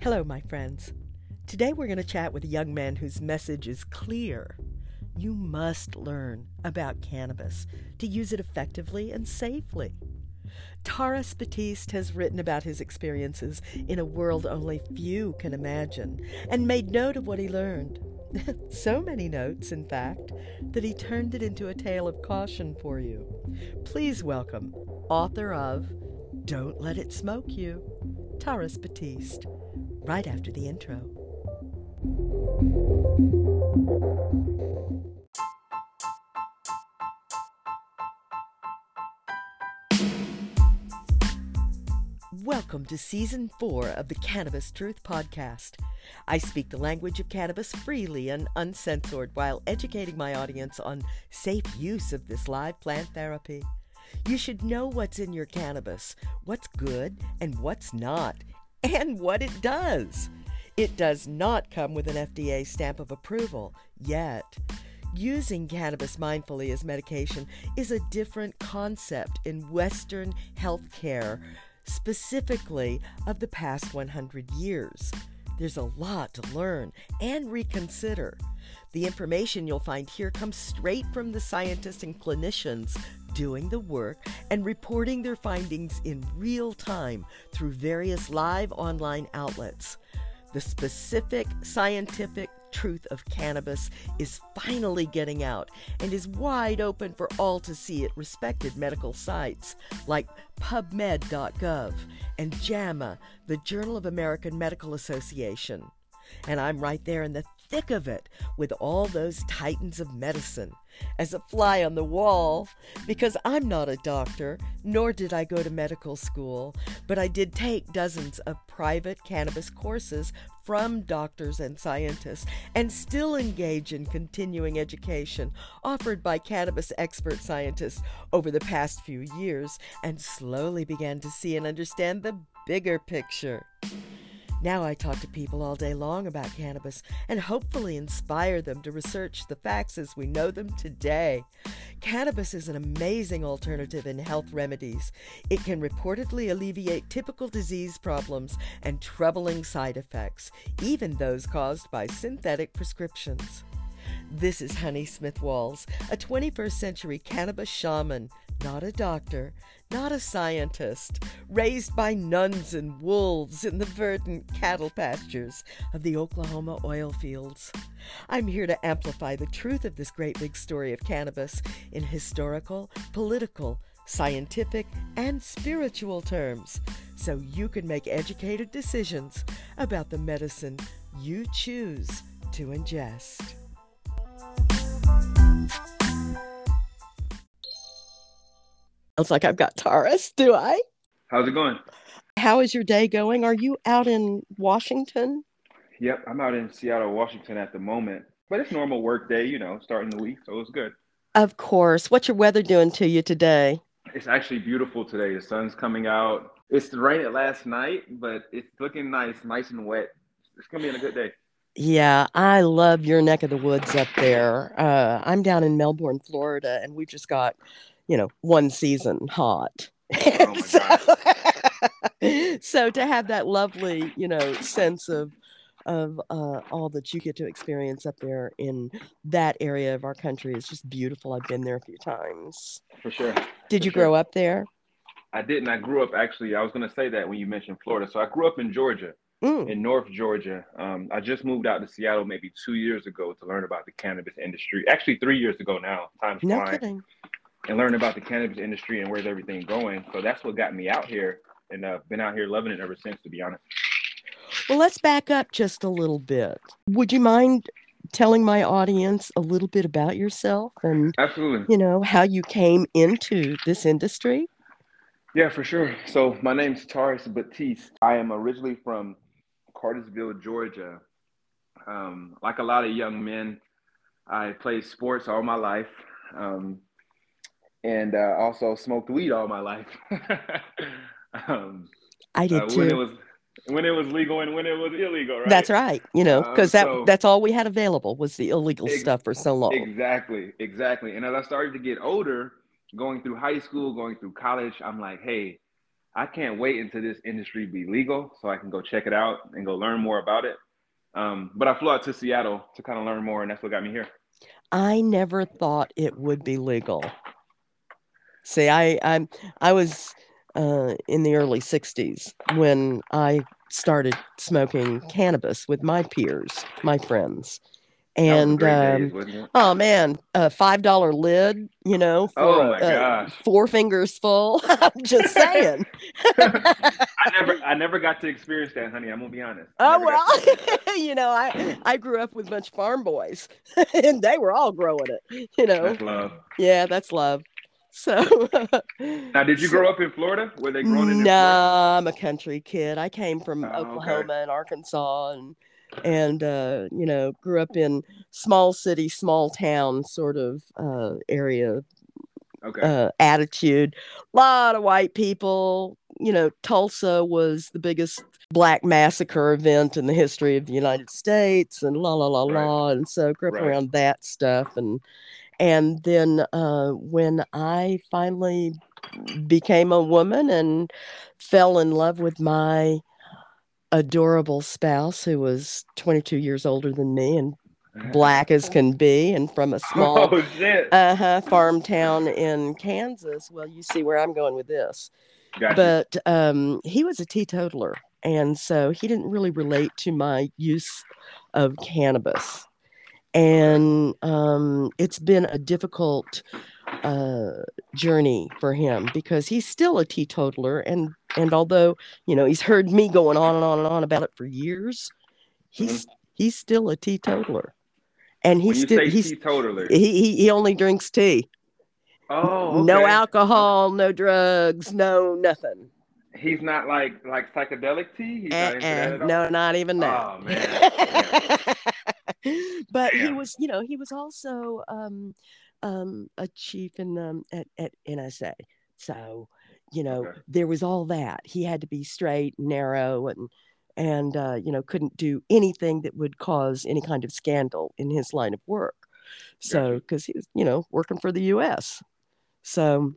Hello, my friends. Today we're going to chat with a young man whose message is clear. You must learn about cannabis to use it effectively and safely. Tarris Batiste has written about his experiences in a world only few can imagine and made note of what he learned. so many notes, in fact, that he turned it into a tale of caution for you. Please welcome author of Don't Let It Smoke You, Tarris Batiste, right after the intro. Welcome to Season 4 of the Cannabis Truth Podcast. I speak the language of cannabis freely and uncensored while educating my audience on safe use of this live plant therapy. You should know what's in your cannabis, what's good and what's not, and what it does. It does not come with an FDA stamp of approval yet. Using cannabis mindfully as medication is a different concept in Western healthcare, specifically of the past 100 years. There's a lot to learn and reconsider. The information you'll find here comes straight from the scientists and clinicians doing the work and reporting their findings in real time through various live online outlets. The specific scientific truth of cannabis is finally getting out and is wide open for all to see at respected medical sites like PubMed.gov and JAMA, the Journal of American Medical Association. And I'm right there in the thick of it with all those titans of medicine as a fly on the wall because I'm not a doctor, nor did I go to medical school, but I did take dozens of private cannabis courses from doctors and scientists and still engage in continuing education offered by cannabis expert scientists over the past few years and slowly began to see and understand the bigger picture. Now I talk to people all day long about cannabis and hopefully inspire them to research the facts as we know them today. Cannabis is an amazing alternative in health remedies. It can reportedly alleviate typical disease problems and troubling side effects, even those caused by synthetic prescriptions. This is Honey Smith Walls, a 21st century cannabis shaman, not a doctor, not a scientist, raised by nuns and wolves in the verdant cattle pastures of the Oklahoma oil fields. I'm here to amplify the truth of this great big story of cannabis in historical, political, scientific, and spiritual terms so you can make educated decisions about the medicine you choose to ingest. Sounds like I've got Taurus. do I? How's it going? How is your day going? Are you out in Washington? Yep, I'm out in Seattle, Washington at the moment. But it's normal work day, you know, starting the week, so it's good. Of course. What's your weather doing to you today? It's actually beautiful today. The sun's coming out. It's rained last night, but it's looking nice, nice and wet. It's gonna be a good day. Yeah, I love your neck of the woods up there. Uh, I'm down in Melbourne, Florida, and we just got you know, one season hot. Oh so, so to have that lovely, you know, sense of of uh, all that you get to experience up there in that area of our country is just beautiful. I've been there a few times. For sure. Did For you sure. grow up there? I didn't. I grew up actually. I was going to say that when you mentioned Florida. So I grew up in Georgia, Mm. in North Georgia. Um, I just moved out to Seattle maybe two years ago to learn about the cannabis industry. Actually, three years ago now. Time's No flying. kidding. And learn about the cannabis industry and where's everything going. So that's what got me out here, and uh, been out here loving it ever since. To be honest. Well, let's back up just a little bit. Would you mind telling my audience a little bit about yourself and, Absolutely. you know, how you came into this industry? Yeah, for sure. So my name's Tarris Batiste. I am originally from Cartersville, Georgia. Um, like a lot of young men, I played sports all my life, um, and uh, also smoked weed all my life. um, I did uh, too. when it was when it was legal and when it was illegal, right? That's right. You know, because that so- that's all we had available was the illegal Ex- stuff for so long. Exactly, exactly. And as I started to get older, going through high school, going through college, I'm like, hey, I can't wait until this industry be legal so I can go check it out and go learn more about it. Um, but I flew out to Seattle to kind of learn more, and that's what got me here. I never thought it would be legal. See, I I I was uh, in the early '60s when I started smoking cannabis with my peers, my friends, and um, days, oh man, a five dollar lid, you know, for oh uh, four fingers full. I'm just saying. I never, I never got to experience that, honey. I'm gonna be honest. Oh well, you know, I I grew up with a bunch of farm boys, and they were all growing it. You know, that's love. Yeah, that's love. So now, did you grow up in Florida? Were they growing in? No, I'm a country kid. I came from oh, Oklahoma okay. and Arkansas, and and uh, you know grew up in small city, small town sort of uh, area. Okay. Uh, attitude. A lot of white people. You know, Tulsa was the biggest black massacre event in the history of the United States, and la la la right. la. And so grew up right. around that stuff, and and then uh, when I finally became a woman and fell in love with my adorable spouse who was 22 years older than me and black as can be and from a small oh, uh-huh, farm town in Kansas. Well, you see where I'm going with this. Gotcha. But um, he was a teetotaler. And so he didn't really relate to my use of cannabis. And um, it's been a difficult uh, journey for him because he's still a teetotaler and and although you know he's heard me going on and on and on about it for years he's mm-hmm. he's still a teetotaler. And he's still he's teetotaler. he, he he only drinks tea. Oh okay. no alcohol no drugs no nothing. He's not like like psychedelic tea? He's uh-uh. not that no not even that. Oh man but Damn. he was you know he was also um um, a chief in um, at, at NSA. So, you know, okay. there was all that. He had to be straight, narrow, and and uh, you know couldn't do anything that would cause any kind of scandal in his line of work. So, because he was, you know, working for the U.S. So,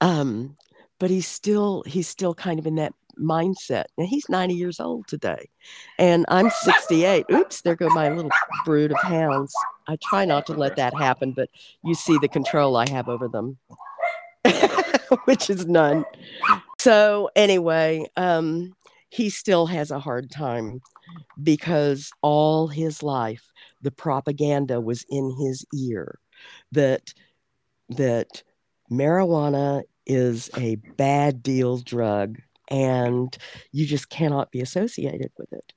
um, but he's still he's still kind of in that mindset. Now he's 90 years old today, and I'm 68. Oops, there go my little brood of hounds. I try not to let that happen, but you see the control I have over them, which is none. So anyway, um, he still has a hard time because all his life the propaganda was in his ear that that marijuana is a bad deal drug and you just cannot be associated with it.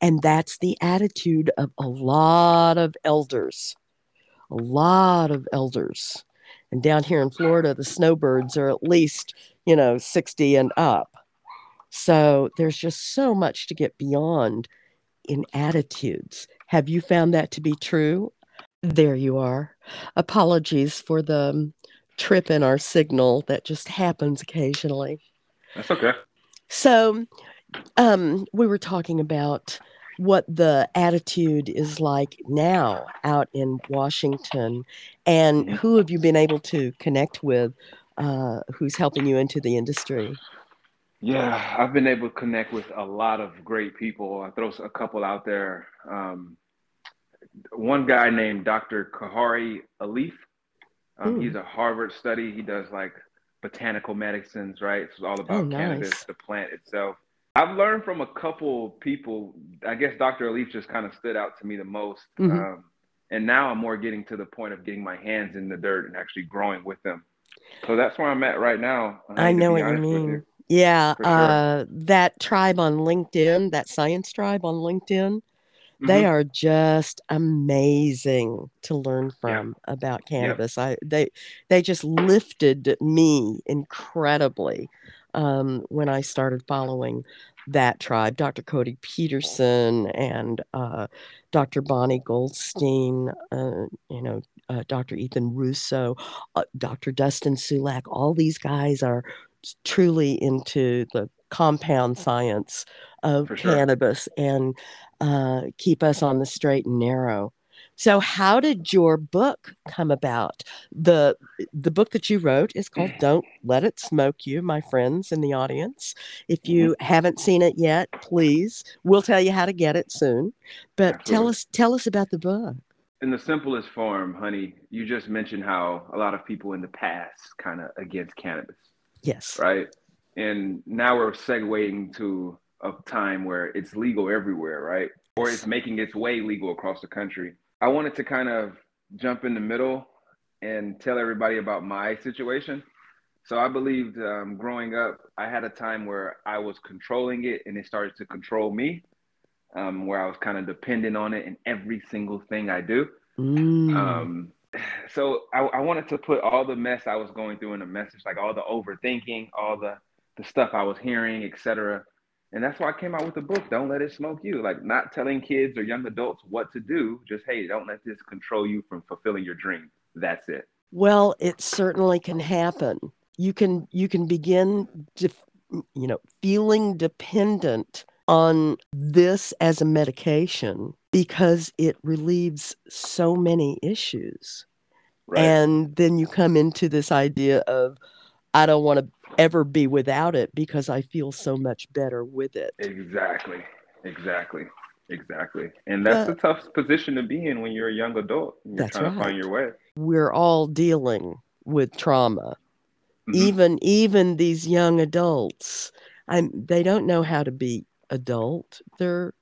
And that's the attitude of a lot of elders, a lot of elders. And down here in Florida, the snowbirds are at least, you know, 60 and up. So there's just so much to get beyond in attitudes. Have you found that to be true? There you are. Apologies for the um, trip in our signal that just happens occasionally. That's okay. So, um, we were talking about what the attitude is like now out in Washington, and mm-hmm. who have you been able to connect with uh, who's helping you into the industry? Yeah, I've been able to connect with a lot of great people. I throw a couple out there. Um, one guy named Dr. Kahari Alif. Um, he's a Harvard study. He does like botanical medicines, right? It's all about oh, nice. cannabis, the plant itself. I've learned from a couple people. I guess Dr. Alif just kind of stood out to me the most. Mm-hmm. Um, and now I'm more getting to the point of getting my hands in the dirt and actually growing with them. So that's where I'm at right now. I, I know what you mean. You. Yeah, sure. uh, that tribe on LinkedIn, that science tribe on LinkedIn, they mm-hmm. are just amazing to learn from yeah. about cannabis. I they they just lifted me incredibly um, when I started following that tribe. Dr. Codi Peterson and uh, Dr. Bonnie Goldstein, uh, you know, uh, Dr. Ethan Russo, uh, Dr. Dustin Sulak. All these guys are truly into the compound science of cannabis and uh, keep us on the straight and narrow. So, how did your book come about? the The book that you wrote is called "Don't Let It Smoke You," my friends in the audience. If you mm-hmm. haven't seen it yet, please, we'll tell you how to get it soon. But Absolutely. tell us, tell us about the book. In the simplest form, honey, you just mentioned how a lot of people in the past kind of against cannabis. Yes. Right. And now we're segueing to a time where it's legal everywhere, right? Or it's making its way legal across the country. I wanted to kind of jump in the middle and tell everybody about my situation. So I believed um, growing up, I had a time where I was controlling it and it started to control me, um, where I was kind of dependent on it in every single thing I do. Mm. Um, so I, I, wanted to put all the mess I was going through in a message, like all the overthinking, all the, the stuff I was hearing, etc. And that's why I came out with the book, Don't Let It Smoke You. Like not telling kids or young adults what to do, just hey, don't let this control you from fulfilling your dream. That's it. Well, it certainly can happen. You can you can begin def, you know, feeling dependent on this as a medication because it relieves so many issues. Right. And then you come into this idea of I don't want to ever be without it because I feel so much better with it. Exactly. Exactly. Exactly. And that's a tough position to be in when you're a young adult. You're trying right. to find your way. We're all dealing with trauma. Mm-hmm. Even even these young adults, I'm they don't know how to be adult. They're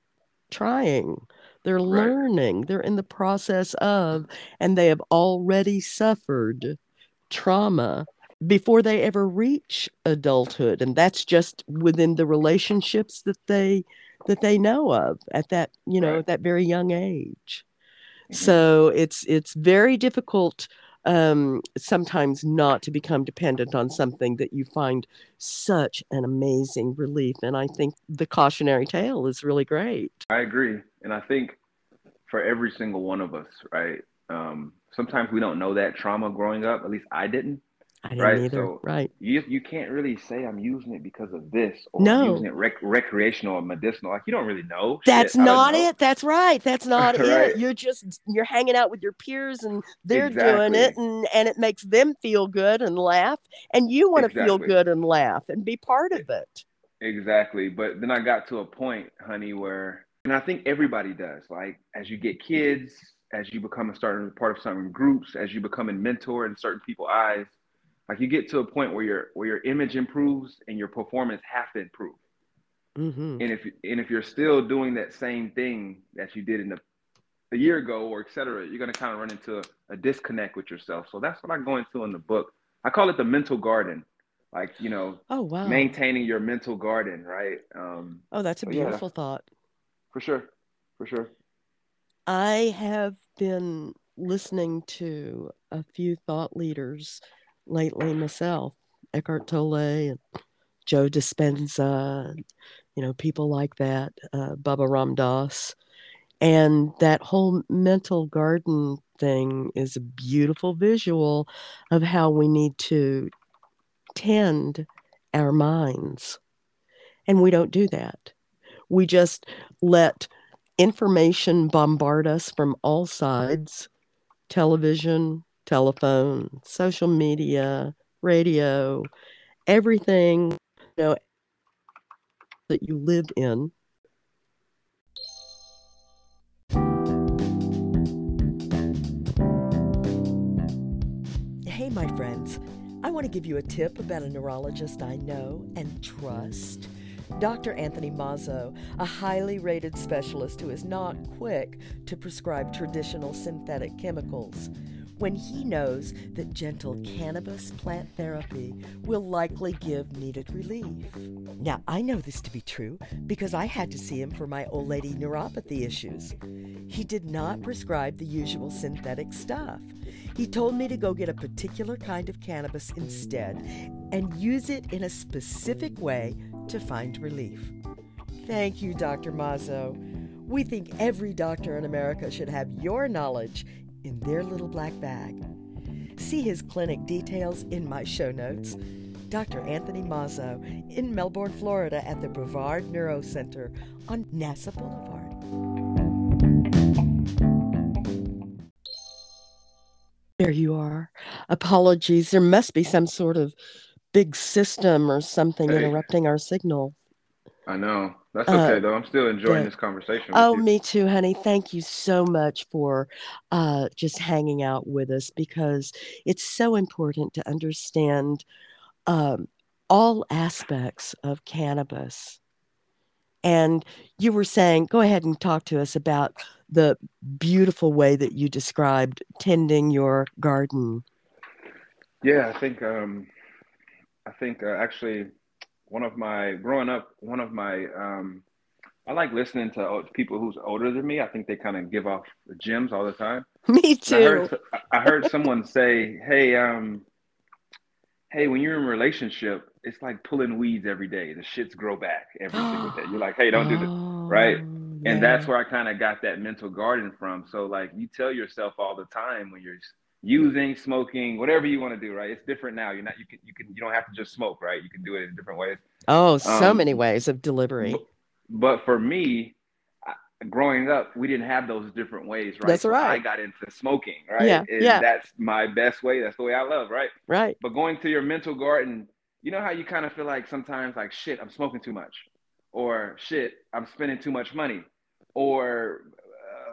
trying. They're right. learning. They're in the process of and they have already suffered trauma before they ever reach adulthood and that's just within the relationships that they that they know of at that you know right. that very young age mm-hmm. so it's it's very difficult um, sometimes not to become dependent on something that you find such an amazing relief and i think the cautionary tale is really great i agree and i think for every single one of us right um, sometimes we don't know that trauma growing up at least i didn't I didn't right? either. So right. You you can't really say I'm using it because of this or no. I'm using it rec- recreational or medicinal. Like you don't really know. That's Shit, not know. it. That's right. That's not right. it. You're just you're hanging out with your peers and they're exactly. doing it and and it makes them feel good and laugh and you want to exactly. feel good and laugh and be part of it. Exactly. But then I got to a point, honey, where and I think everybody does. Like as you get kids, as you become a starting part of certain groups, as you become a mentor in certain people's eyes like you get to a point where your where your image improves and your performance have to improve. Mm-hmm. And if and if you're still doing that same thing that you did in the a year ago or et cetera, you're gonna kind of run into a, a disconnect with yourself. So that's what I go into in the book. I call it the mental garden. Like, you know, oh wow. Maintaining your mental garden, right? Um, oh, that's a beautiful yeah, thought. For sure. For sure. I have been listening to a few thought leaders lately myself, Eckhart Tolle and Joe Dispenza, you know, people like that, uh, Baba Ram Dass. And that whole mental garden thing is a beautiful visual of how we need to tend our minds. And we don't do that. We just let information bombard us from all sides television, telephone, social media, radio, everything you know that you live in. Hey, my friends, I want to give you a tip about a neurologist I know and trust. Dr. Anthony Mazzo, a highly rated specialist who is not quick to prescribe traditional synthetic chemicals when he knows that gentle cannabis plant therapy will likely give needed relief. Now, I know this to be true because I had to see him for my old lady neuropathy issues. He did not prescribe the usual synthetic stuff. He told me to go get a particular kind of cannabis instead and use it in a specific way to find relief. Thank you, Dr. Mazzo. We think every doctor in America should have your knowledge in their little black bag. See his clinic details in my show notes. Dr. Anthony Mazzo in Melbourne, Florida at the Brevard Neuro Center on NASA Boulevard. There you are. Apologies. There must be some sort of big system or something Hey. interrupting our signal. I know. That's Uh, okay though. I'm still enjoying good. this conversation. Oh, you. me too, honey. Thank you so much for uh, just hanging out with us because it's so important to understand um, all aspects of cannabis. And you were saying, go ahead and talk to us about the beautiful way that you described tending your garden. Yeah, I think um, I think uh, actually one of my growing up, one of my um, I like listening to people who's older than me. I think they kind of give off gems all the time. Me And I too. heard I heard someone say, "Hey, um, hey, when you're in a relationship, it's like pulling weeds every day. The shits grow back every single day. You're like, hey, don't do this." right? Oh, And that's where I kind of got that mental garden from. So like you tell yourself all the time when you're using, smoking, whatever you want to do, right? It's different now. You're not you can you can you don't have to just smoke, right? You can do it in different ways. Oh, so Um, many ways of delivery. But, but for me, growing up, we didn't have those different ways, right? That's So I got into smoking, right? Yeah, And yeah. that's my best way. That's the way I love, right? Right. But going to your mental garden, you know how you kind of feel like sometimes like shit, I'm smoking too much, or shit, I'm spending too much money, or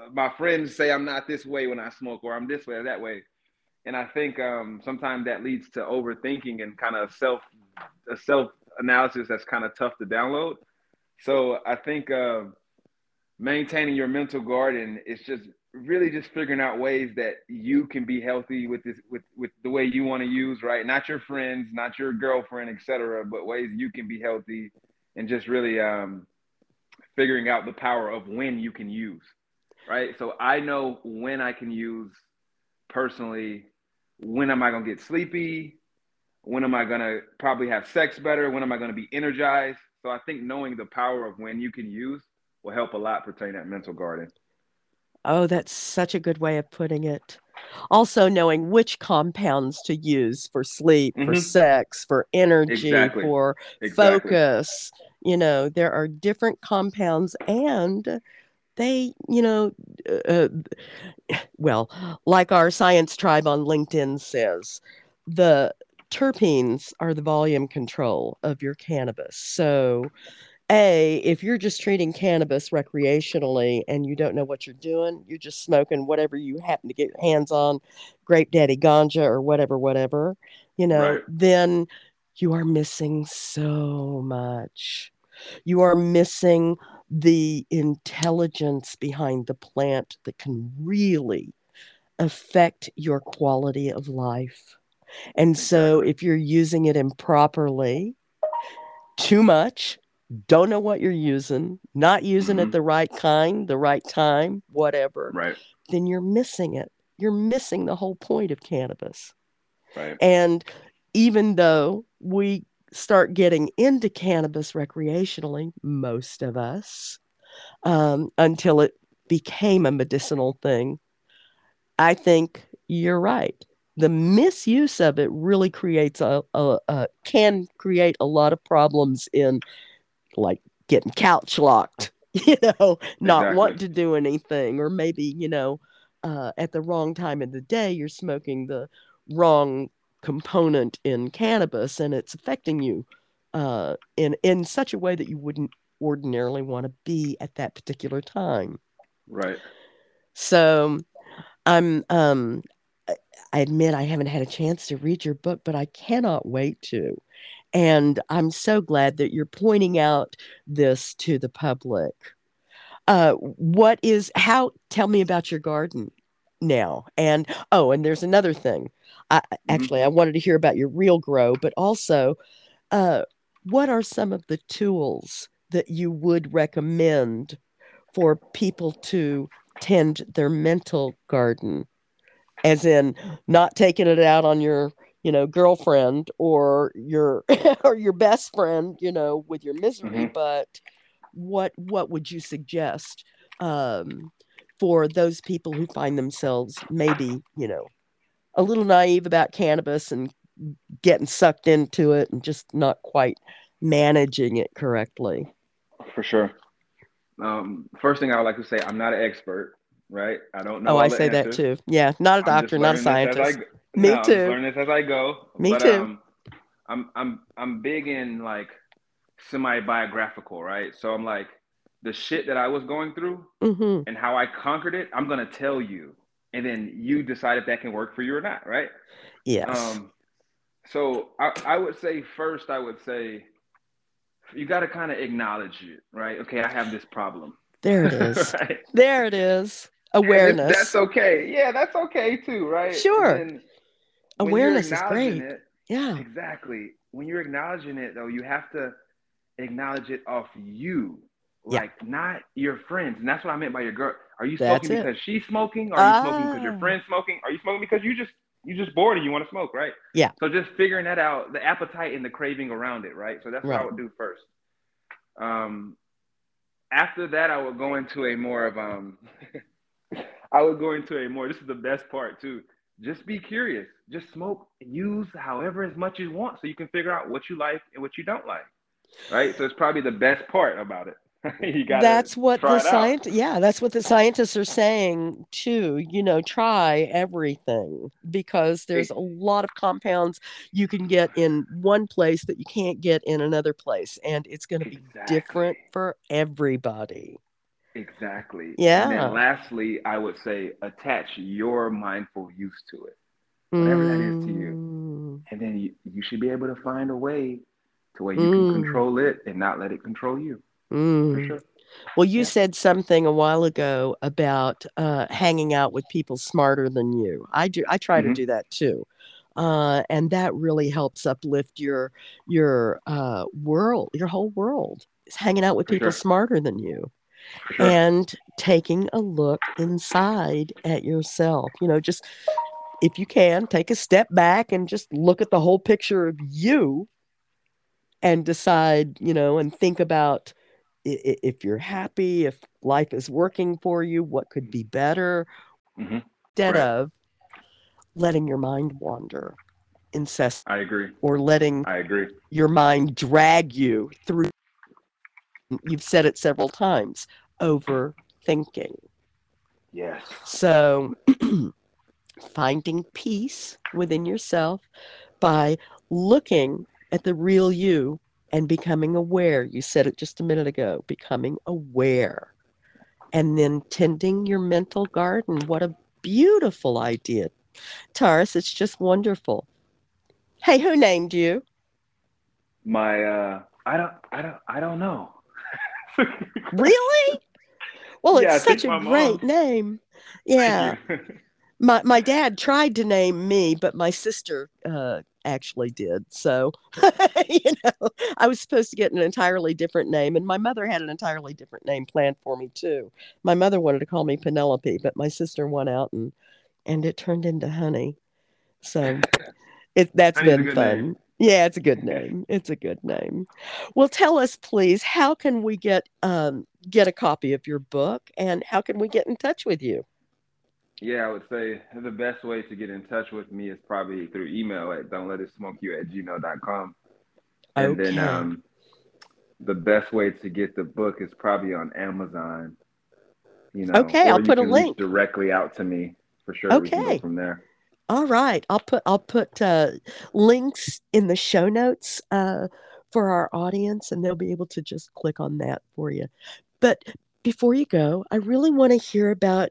uh, my friends say I'm not this way when I smoke, or I'm this way or that way. And I think um, sometimes that leads to overthinking and kind of self a self analysis that's kind of tough to download. So I think uh, maintaining your mental garden is just really just figuring out ways that you can be healthy with this with with the way you want to use right not your friends not your girlfriend etc but ways you can be healthy and just really um figuring out the power of when you can use right so i know when i can use personally when am i going to get sleepy when am i going to probably have sex better when am i going to be energized so i think knowing the power of when you can use will help a lot pertaining that mental garden Oh, that's such a good way of putting it. Also, knowing which compounds to use for sleep, for Mhm. sex, for energy, Exactly. for exactly focus. You know, there are different compounds, and they, you know, uh, well, like our science tribe on LinkedIn says, the terpenes are the volume control of your cannabis. So, a, if you're just treating cannabis recreationally and you don't know what you're doing, you're just smoking whatever you happen to get your hands on, grape daddy ganja or whatever, whatever, you know, Right. then you are missing so much. You are missing the intelligence behind the plant that can really affect your quality of life. And so if you're using it improperly, too much, don't know what you're using, not using it Mhm. the right kind, the right time, whatever, right then you're missing it. You're missing the whole point of cannabis. right And even though we start getting into cannabis recreationally, most of us, um, until it became a medicinal thing, I think you're right. The misuse of it really creates a, a, a can create a lot of problems in like getting couch locked, you know, not Exactly. wanting to do anything, or maybe, you know, uh, at the wrong time of the day, you're smoking the wrong component in cannabis and it's affecting you uh, in, in such a way that you wouldn't ordinarily want to be at that particular time. right So I'm um I I admit I haven't had a chance to read your book, but I cannot wait to. And I'm so glad that you're pointing out this to the public. Uh, what is how? Tell me about your garden now. And oh, and there's another thing. I actually I wanted to hear about your real grow, but also, uh, what are some of the tools that you would recommend for people to tend their mental garden? As in, not taking it out on your you know girlfriend or your or your best friend you know with your misery Mhm. but what what would you suggest um, for those people who find themselves maybe you know a little naive about cannabis and getting sucked into it and just not quite managing it correctly for sure um, first thing i would like to say i'm not an expert right? I don't know. Oh, I say that too. Yeah, not a doctor, not a learning this as I scientist. Me no, too. learning this as I go. Me but, too. Um, I'm I'm I'm big in like semi biographical, right? So I'm like the shit that I was going through hmm and how I conquered it. I'm gonna tell you, and then you decide if that can work for you or not, right? Yes. Um, so I, I would say first, I would say you got to kind of acknowledge it, right? Okay, I have this problem. there it is. right? there it is. Awareness. That's okay. Yeah, that's okay too, right? Sure. And then when you're Awareness is great. It, Yeah. exactly. When you're acknowledging it, though, you have to acknowledge it off you, Yeah. like not your friends. And that's what I meant by your girl. Are you That's smoking it. because she's smoking? Are you smoking because Ah. your friend's smoking? Are you smoking because you just you just bored and you want to smoke, right? Yeah. So just figuring that out, the appetite and the craving around it, right? So that's what I would do first. Um, after that, I would go into a more of um, I would go into a more. This is the best part too. Just be curious. Just smoke. Use however as much as you want, so you can figure out what you like and what you don't like. Right. So it's probably the best part about it. you got. That's what the science yeah, that's what the scientists are saying too. You know, try everything because there's a lot of compounds you can get in one place that you can't get in another place and it's going to be different for everybody. Exactly. And Yeah. then lastly, I would say attach your mindful use to it. Whatever that is to you. Mm, And then you, you should be able to find a way to where you Mm. can control it and not let it control you. Mm. sure. Well, you Yeah. said something a while ago about uh, hanging out with people smarter than you. I do. I try to Mhm. do that too, uh, and that really helps uplift your your uh, world, your whole world. Is hanging out with For people sure. smarter than you, sure. and taking a look inside at yourself. You know, just if you can, take a step back and just look at the whole picture of you, and decide. You know, and think about if you're happy, if life is working for you, what could be better, Mhm. instead Correct. of letting your mind wander incessant I agree. or letting I agree. your mind drag you through. You've said it several times overthinking. Yes. So, finding peace within yourself by looking at the real you and becoming aware. You said it just a minute ago becoming aware. And then tending your mental garden. What a beautiful idea. Taurus, it's just wonderful. Hey, who named you? My uh I don't I don't I don't know. Really? Well, Yeah, it's such a great mom- name. Yeah. my my dad tried to name me, but my sister uh, actually did. So, you know, I was supposed to get an entirely different name, and my mother had an entirely different name planned for me too. My mother wanted to call me Penelope, but my sister won out, and and it turned into Honey. So, it that's Honey's been fun. name. Yeah, it's a good name. It's a good name. Well, tell us, please, how can we get um, get a copy of your book, and how can we get in touch with you? Yeah, I would say the best way to get in touch with me is probably through email at don't let it smoke you at gmail.com. And then um, the best way to get the book is probably on Amazon. You know, Okay, I'll put a link. directly out to me for sure. We can Okay. go from there. All right, I'll put I'll put uh, links in the show notes uh, for our audience, and they'll be able to just click on that for you. But before you go, I really want to hear about.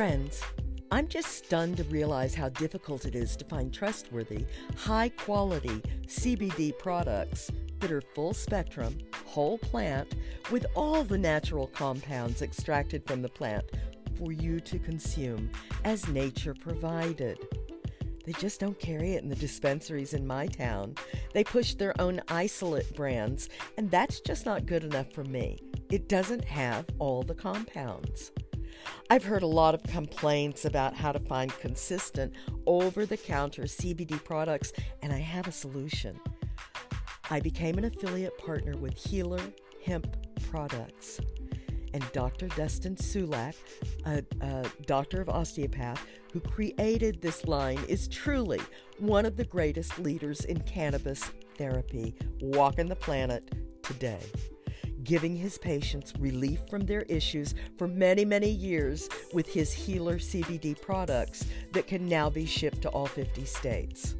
Friends, I'm just stunned to realize how difficult it is to find trustworthy, high quality CBD products that are full spectrum, whole plant, with all the natural compounds extracted from the plant for you to consume as nature provided. They just don't carry it in the dispensaries in my town. They push their own isolate brands, and that's just not good enough for me. It doesn't have all the compounds. I've heard a lot of complaints about how to find consistent over the counter CBD products, and I have a solution. I became an affiliate partner with Healer Hemp Products. And Dr. Dustin Sulak, a, a doctor of osteopath who created this line, is truly one of the greatest leaders in cannabis therapy walking the planet today, giving his patients relief from their issues for many, many years with his Healer CBD products that can now be shipped to all 50 states.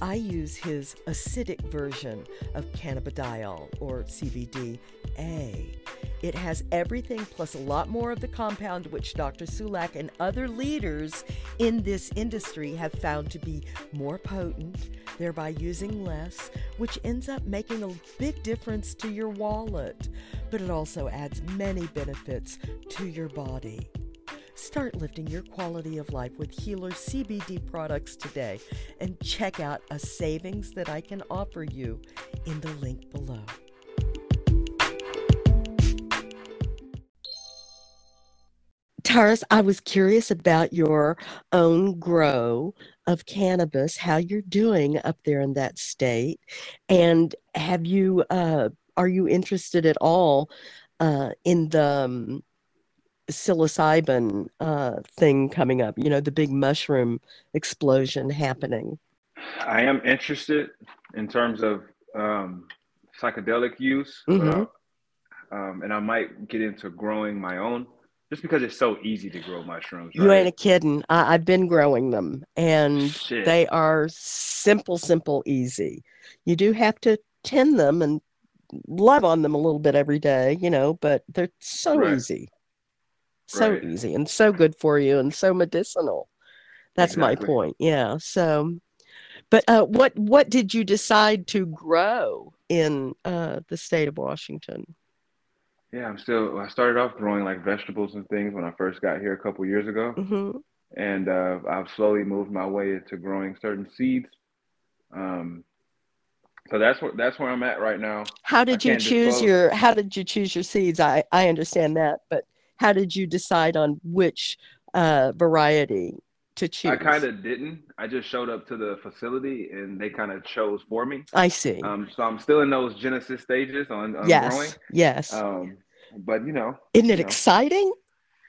I use his acidic version of cannabidiol or CBD A. It has everything plus a lot more of the compound which Dr. Sulak and other leaders in this industry have found to be more potent, thereby using less, which ends up making a big difference to your wallet. But it also adds many benefits to your body. Start lifting your quality of life with Healer CBD products today and check out a savings that I can offer you in the link below. Taurus, I was curious about your own grow of cannabis, how you're doing up there in that state, and have you uh, are you interested at all uh, in the um, psilocybin uh, thing coming up? You know, the big mushroom explosion happening. I am interested in terms of um, psychedelic use, Mm-hmm. um, and I might get into growing my own just because it's so easy to grow mushrooms. You ain't a kidding. I, I've been growing them, and Shit. they are simple, simple, easy. You do have to tend them and love on them a little bit every day, you know, but they're so Right. easy, so Right. easy, and so good for you, and so medicinal. That's my point. Yeah. So, but uh, what what did you decide to grow in uh, the state of Washington? Yeah, I'm still. I started off growing like vegetables and things when I first got here a couple years ago, hmm and uh, I've slowly moved my way into growing certain seeds. Um, so that's where that's where I'm at right now. How did you choose disclose. your How did you choose your seeds? I I understand that, but how did you decide on which uh, variety to choose? I kind of didn't. I just showed up to the facility and they kind of chose for me. I see. Um, so I'm still in those genesis stages on, on yes. growing. Yes. Um, but you know, Isn't it you know. exciting?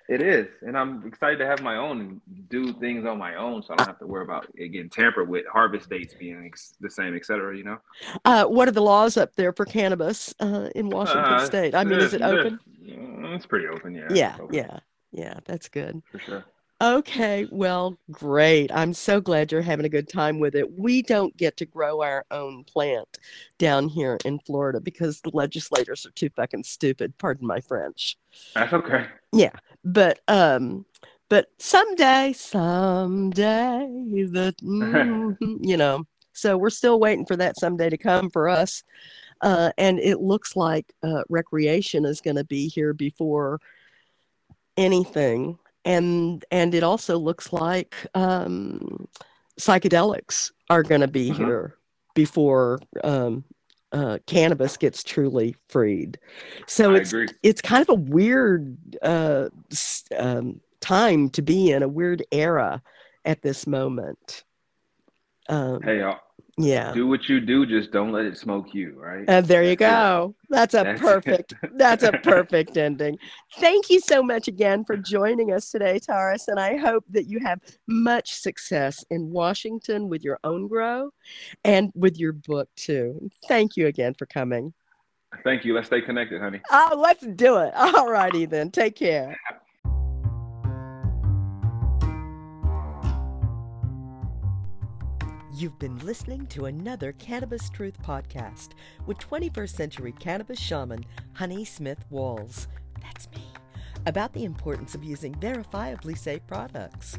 it is, and I'm excited to have my own and do things on my own, so I don't have to worry about it getting tampered with, harvest dates being ex- the same, et cetera. You know. Uh, what are the laws up there for cannabis uh, in Washington Uh, State? I mean, is it open? it's- It's pretty open, yeah. Yeah. open, Yeah. Yeah. That's good. for sure. Okay, well, great. I'm so glad you're having a good time with it. We don't get to grow our own plant down here in Florida because the legislators are too fucking stupid. Pardon my French. That's okay. Yeah, but um, but someday, someday, that mm, you know. So we're still waiting for that someday to come for us. Uh, and it looks like uh, recreation is going to be here before anything and and it also looks like um, psychedelics are going to be Mhm. here before um, uh, cannabis gets truly freed. So I it's agree. it's kind of a weird uh, um, time to be in, a weird era at this moment. Um, Hey, y'all, yeah. do what you do, just don't let it smoke you, right? And there you go. That's a That's perfect. That's a perfect ending. Thank you so much again for joining us today, Taurus. And I hope that you have much success in Washington with your own grow and with your book too. Thank you again for coming. Thank you. Let's stay connected, honey. Oh, let's do it. All righty then. Take care. You've been listening to another Cannabis Truth podcast with 21st century cannabis shaman Honey Smith Walls. That's me. About the importance of using verifiably safe products.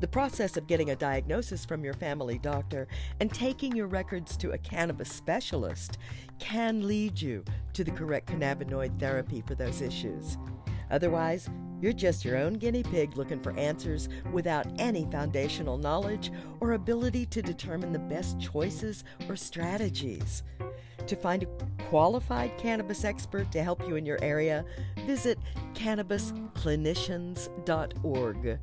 The process of getting a diagnosis from your family doctor and taking your records to a cannabis specialist can lead you to the correct cannabinoid therapy for those issues. Otherwise, you're just your own guinea pig looking for answers without any foundational knowledge or ability to determine the best choices or strategies. To find a qualified cannabis expert to help you in your area, visit cannabisclinicians.org.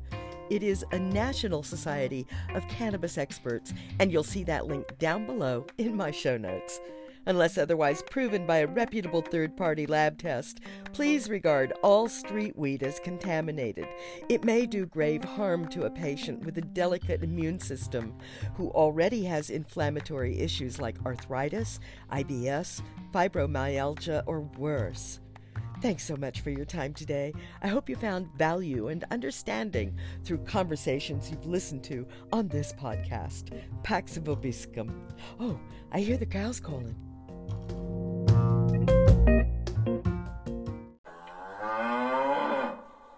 It is a national society of cannabis experts, and you'll see that link down below in my show notes. Unless otherwise proven by a reputable third party lab test, please regard all street weed as contaminated. It may do grave harm to a patient with a delicate immune system who already has inflammatory issues like arthritis, IBS, fibromyalgia, or worse. Thanks so much for your time today. I hope you found value and understanding through conversations you've listened to on this podcast. Pax Vobiscum. Oh, I hear the cows calling. thank you